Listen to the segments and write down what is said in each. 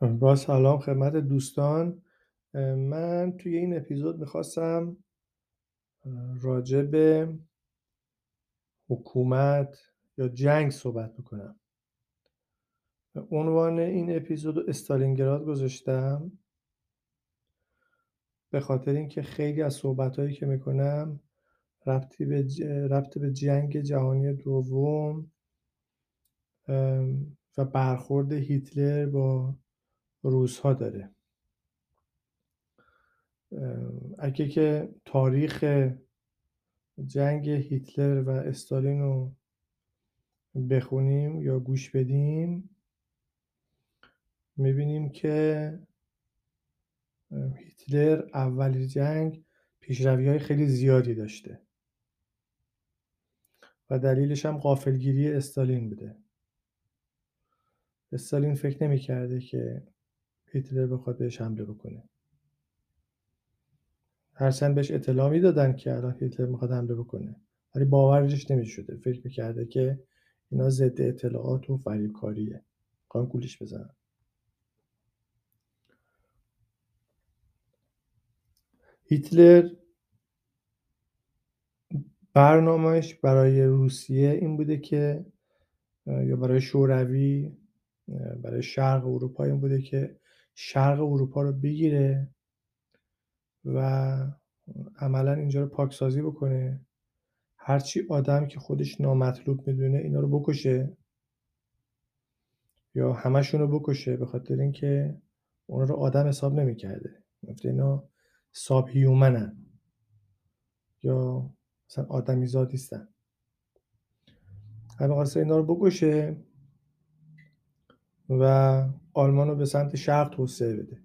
با سلام خدمت دوستان. من توی این اپیزود می‌خواستم راجع به حکومت یا جنگ صحبت بکنم. عنوان این اپیزود استالینگراد گذاشتم به خاطر اینکه خیلی از صحبت که می‌کنم ربطی به ربط به جنگ جهانی دوم و برخورد هیتلر با روس ها داره اگه که تاریخ جنگ هیتلر و استالین رو بخونیم یا گوش بدیم می‌بینیم که هیتلر اول جنگ پیشروی های خیلی زیادی داشته. و دلیلش هم قافلگیری استالین بوده. استالین فکر نمی کرده که هیتلر بخواد بهش حمله بکنه. هرچند بهش اطلاع می‌دادن که الان هیتلر می‌خواد حمله بکنه. ولی باورش نمی‌شده. فکر می‌کرده که اینا ضد اطلاعات و فریبکاریه. می‌خوان گولش بزنن هیتلر برنامهش برای روسیه این بوده که یا برای شوروی برای شرق اروپا این بوده که شرق اروپا رو بگیره و عملا اینجا رو پاکسازی بکنه. هرچی آدم که خودش نامطلوب می‌دونه اینا رو بکشه یا همشون رو بکشه به خاطر اینکه اونا رو آدم حساب نمی‌کرده. گفته اینا ساب هیومنن یا مثلا آدمی زاد نیستن همه اینا رو بکشه. و آلمان رو به سمت شرق توسعه بده.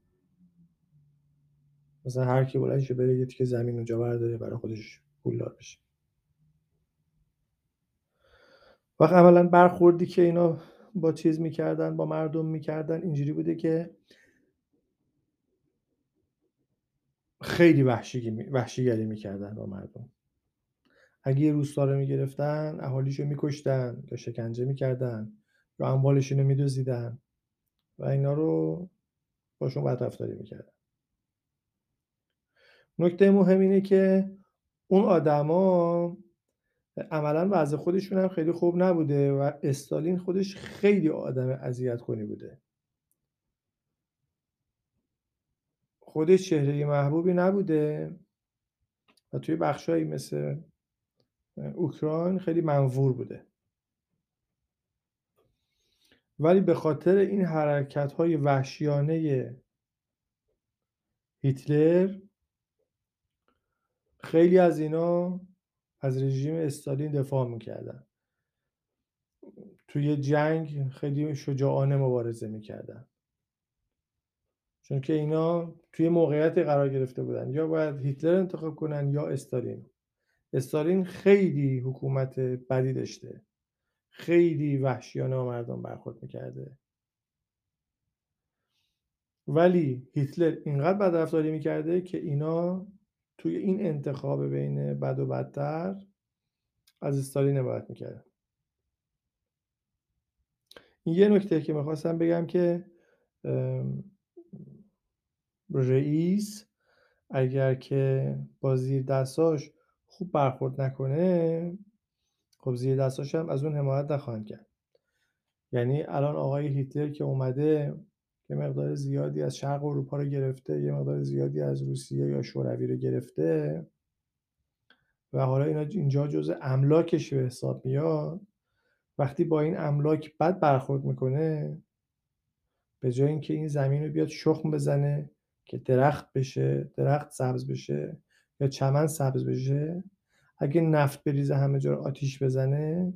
مثلا هر کی بلند بره یه زمین اونجا برداره برای خودش پولدار بشه. وقت اولا برخوردی که اینا با چیز می‌کردن با مردم می‌کردن اینجوری بوده که خیلی وحشی وحشیگری می‌کردن با مردم. اگه یه روستا رو می‌گرفتن اهالیشو میکشتن یا شکنجه می‌کردن. یا اموالشون رو میدوزیدن و اینا رو باشون بدرفتاری می‌کردن. نکته مهم اینه که اون آدما عملا وضع خودشون هم خیلی خوب نبوده و استالین خودش خیلی آدم اذیت کنی بوده. خودش چهره محبوبی نبوده و توی بخشهایی مثل اوکراین خیلی منظور بوده. ولی به خاطر این حرکت های وحشیانه هیتلر خیلی از اینا از رژیم استالین دفاع می‌کردن. توی جنگ خیلی شجاعانه مبارزه می‌کردن. چون که اینا توی موقعیت قرار گرفته بودن. یا باید هیتلر انتخاب کنن یا استالین. استالین خیلی حکومت بدی داشته. خیلی وحشیانه با مردم برخورد می‌کرده. ولی هیتلر اینقدر بدرفتاری می‌کرده که اینا توی این انتخاب بین بد و بدتر از استالین حمایت می‌کرده این یه نکته که می‌خواستم بگم که رئیس اگر که با زیر دستاش خوب برخورد نکنه خب زیر دستاش هم از اون حمایت نخواهند کرد. یعنی الان آقای هیتلر که اومده یه مقدار زیادی از شرق اروپا رو گرفته یه مقدار زیادی از روسیه یا شوروی رو گرفته و حالا اینا اینجا جز املاکش به حساب میاد. وقتی با این املاک بد برخورد می‌کنه به جای اینکه این زمین رو بیاد شخم بزنه که درخت بشه درخت سبز بشه یا چمن سبز بشه اگه نفت بریزه همه جا رو آتیش بزنه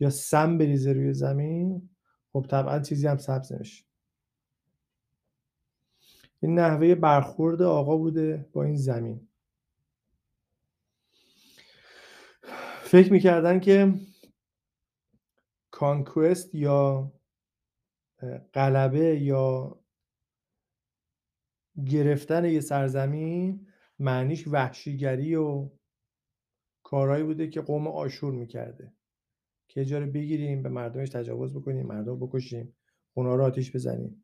یا سم بریزه روی زمین خب طبعا چیزی هم سبز نمیشه. این نحوه برخورد آقا بوده با این زمین. فکر می‌کردن که کانکوست یا غلبه یا گرفتن یه سرزمین معنیش وحشیگری و کارهایی بوده که قوم آشور می‌کرده. که اجاره بگیریم به مردمش تجاوز بکنیم مردم بکشیم اونا رو آتیش بزنیم.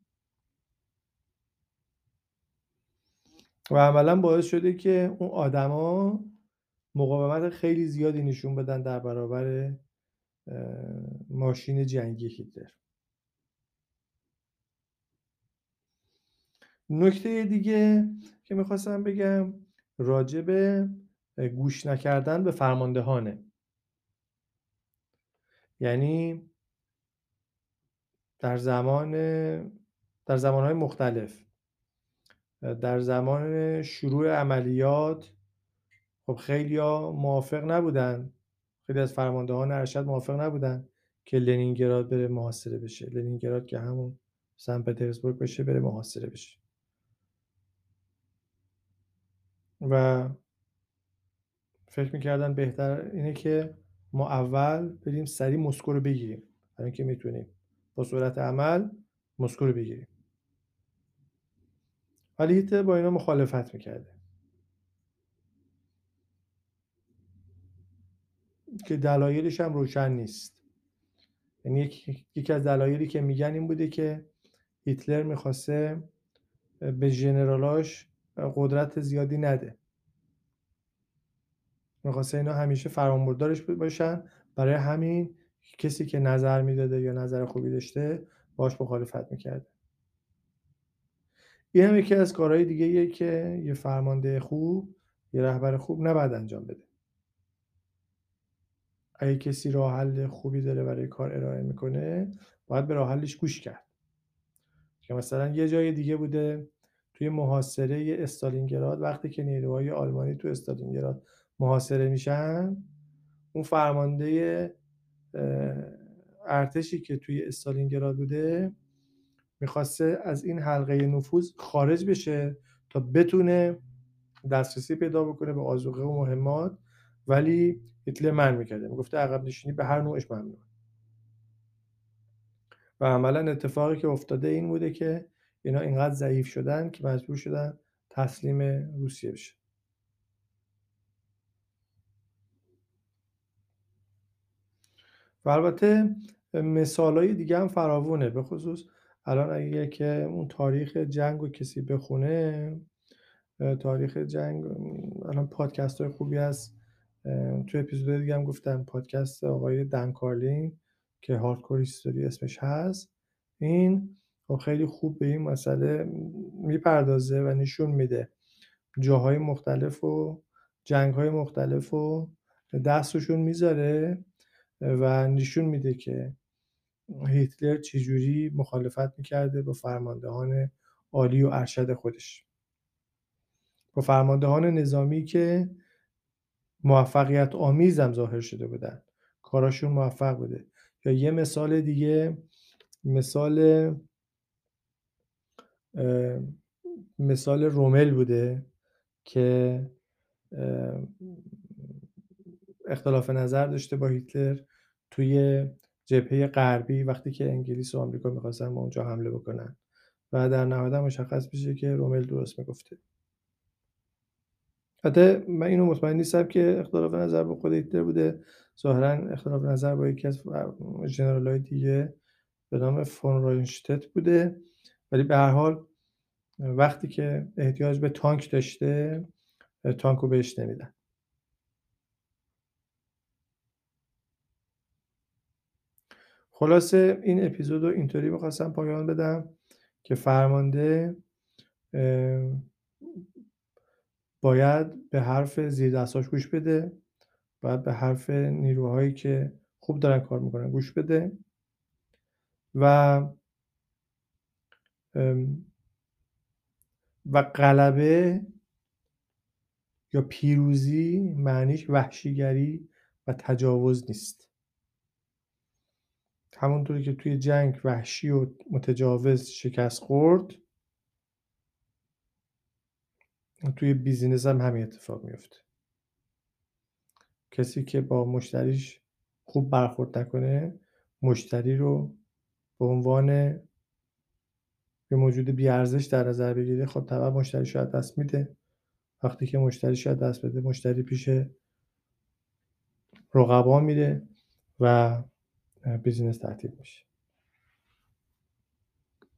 و عملا باعث شده که اون آدما مقاومت خیلی زیادی نشون بدن در برابر ماشین جنگی هیتلر. نکته دیگه که می‌خواستم بگم راجب گوش نکردن به فرماندهانه. یعنی در زمان در زمانهای مختلف در زمان شروع عملیات خب خیلی ها موافق نبودن. خیلی از فرماندهان ارشد موافق نبودن که لنینگراد بره محاصره بشه. لنینگراد که همون سن پترزبورگ بشه بره محاصره بشه. و فکر می‌کردن بهتر اینه که ما اول بریم سریع مسکو رو بگیریم. برای اینکه می‌تونیم. با صورت عمل مسکو رو بگیریم. ولی با اینا مخالفت می‌کرده. که دلایلش هم روشن نیست. یعنی یکی از دلایلی که میگن این بوده که هیتلر می‌خواسته به ژنرالاش قدرت زیادی نده. می‌خواسته اینا همیشه فراموردارش باشن. برای همین کسی که نظر می‌داده یا نظر خوبی داشته باش مخالفت می‌کرده. این هم یکی از کارهای دیگه که یه فرمانده خوب یه رهبر خوب نباید انجام بده. اگه کسی راه حل خوبی داره برای کار ارائه می‌کنه باید به راه حلش گوش کرد. که مثلا یه جای دیگه بوده توی محاصره استالینگراد وقتی که نیروهای آلمانی تو استالینگراد محاصره میشن اون فرمانده ارتشی که توی استالینگراد بوده می‌خواسته از این حلقه نفوذ خارج بشه تا بتونه دسترسی پیدا بکنه به آزوقه و مهمات. ولی هیتلر من می‌کرده. می‌گفته عقب نشینی به هر نوعش ممنوع و عملا اتفاقی که افتاده این بوده که اینا اینقدر ضعیف شدن که مجبور شدن تسلیم روسیه بشه. و البته مثال های دیگه هم فراوونه. به خصوص الان اگه که اون تاریخ جنگ رو کسی بخونه تاریخ جنگ الان پادکست های خوبی هست. تو اپیزود دیگه هم گفتم پادکست آقای دن کارلین که هاردکور هیستوری اسمش هست. این خب خیلی خوب به این مسئله می‌پردازه و نشون میده جاهای مختلف و جنگ های مختلف و دستشون می‌ذاره. و نشون میده که هیتلر چجوری مخالفت می‌کرده با فرماندهان عالی و ارشد خودش. با فرماندهان نظامی که موفقیت آمیز هم ظاهر شده بودن. کاراشون موفق بوده. یا یه مثال دیگه مثال مثال رومل بوده که اختلاف نظر داشته با هیتلر. توی جبهه غربی وقتی که انگلیس و آمریکا می‌خواستن به اونجا حمله بکنن و در نهایت مشخص بشه که رومل درست می‌گفته. حتی من اینو مطمئن نیستم که اختلاف نظر با خود هیتلر بوده. ظاهرا اختلاف نظر با یکی از جنرال های دیگه به نام فون راینشتت بوده. ولی به هر حال وقتی که احتیاج به تانک داشته تانک رو بهش نمیدن. خلاصه این اپیزود رو اینطوری می‌خواستم پایان بدم که فرمانده باید به حرف زیر دستاش گوش بده باید به حرف نیروهایی که خوب دارن کار می‌کنن گوش بده و و غلبه یا پیروزی معنیش وحشیگری و تجاوز نیست. همونطوری که توی جنگ وحشی و متجاوز شکست خورد توی بیزینس هم همین اتفاق میفته کسی که با مشتریش خوب برخورد نکنه مشتری رو به عنوان یه موجود بیارزش در نظر بگیره خب طبعا مشتری شاید دست میده. وقتی که مشتری شاید دست بده مشتری پیش رقبا میره و بیزینس تعطیل میشه.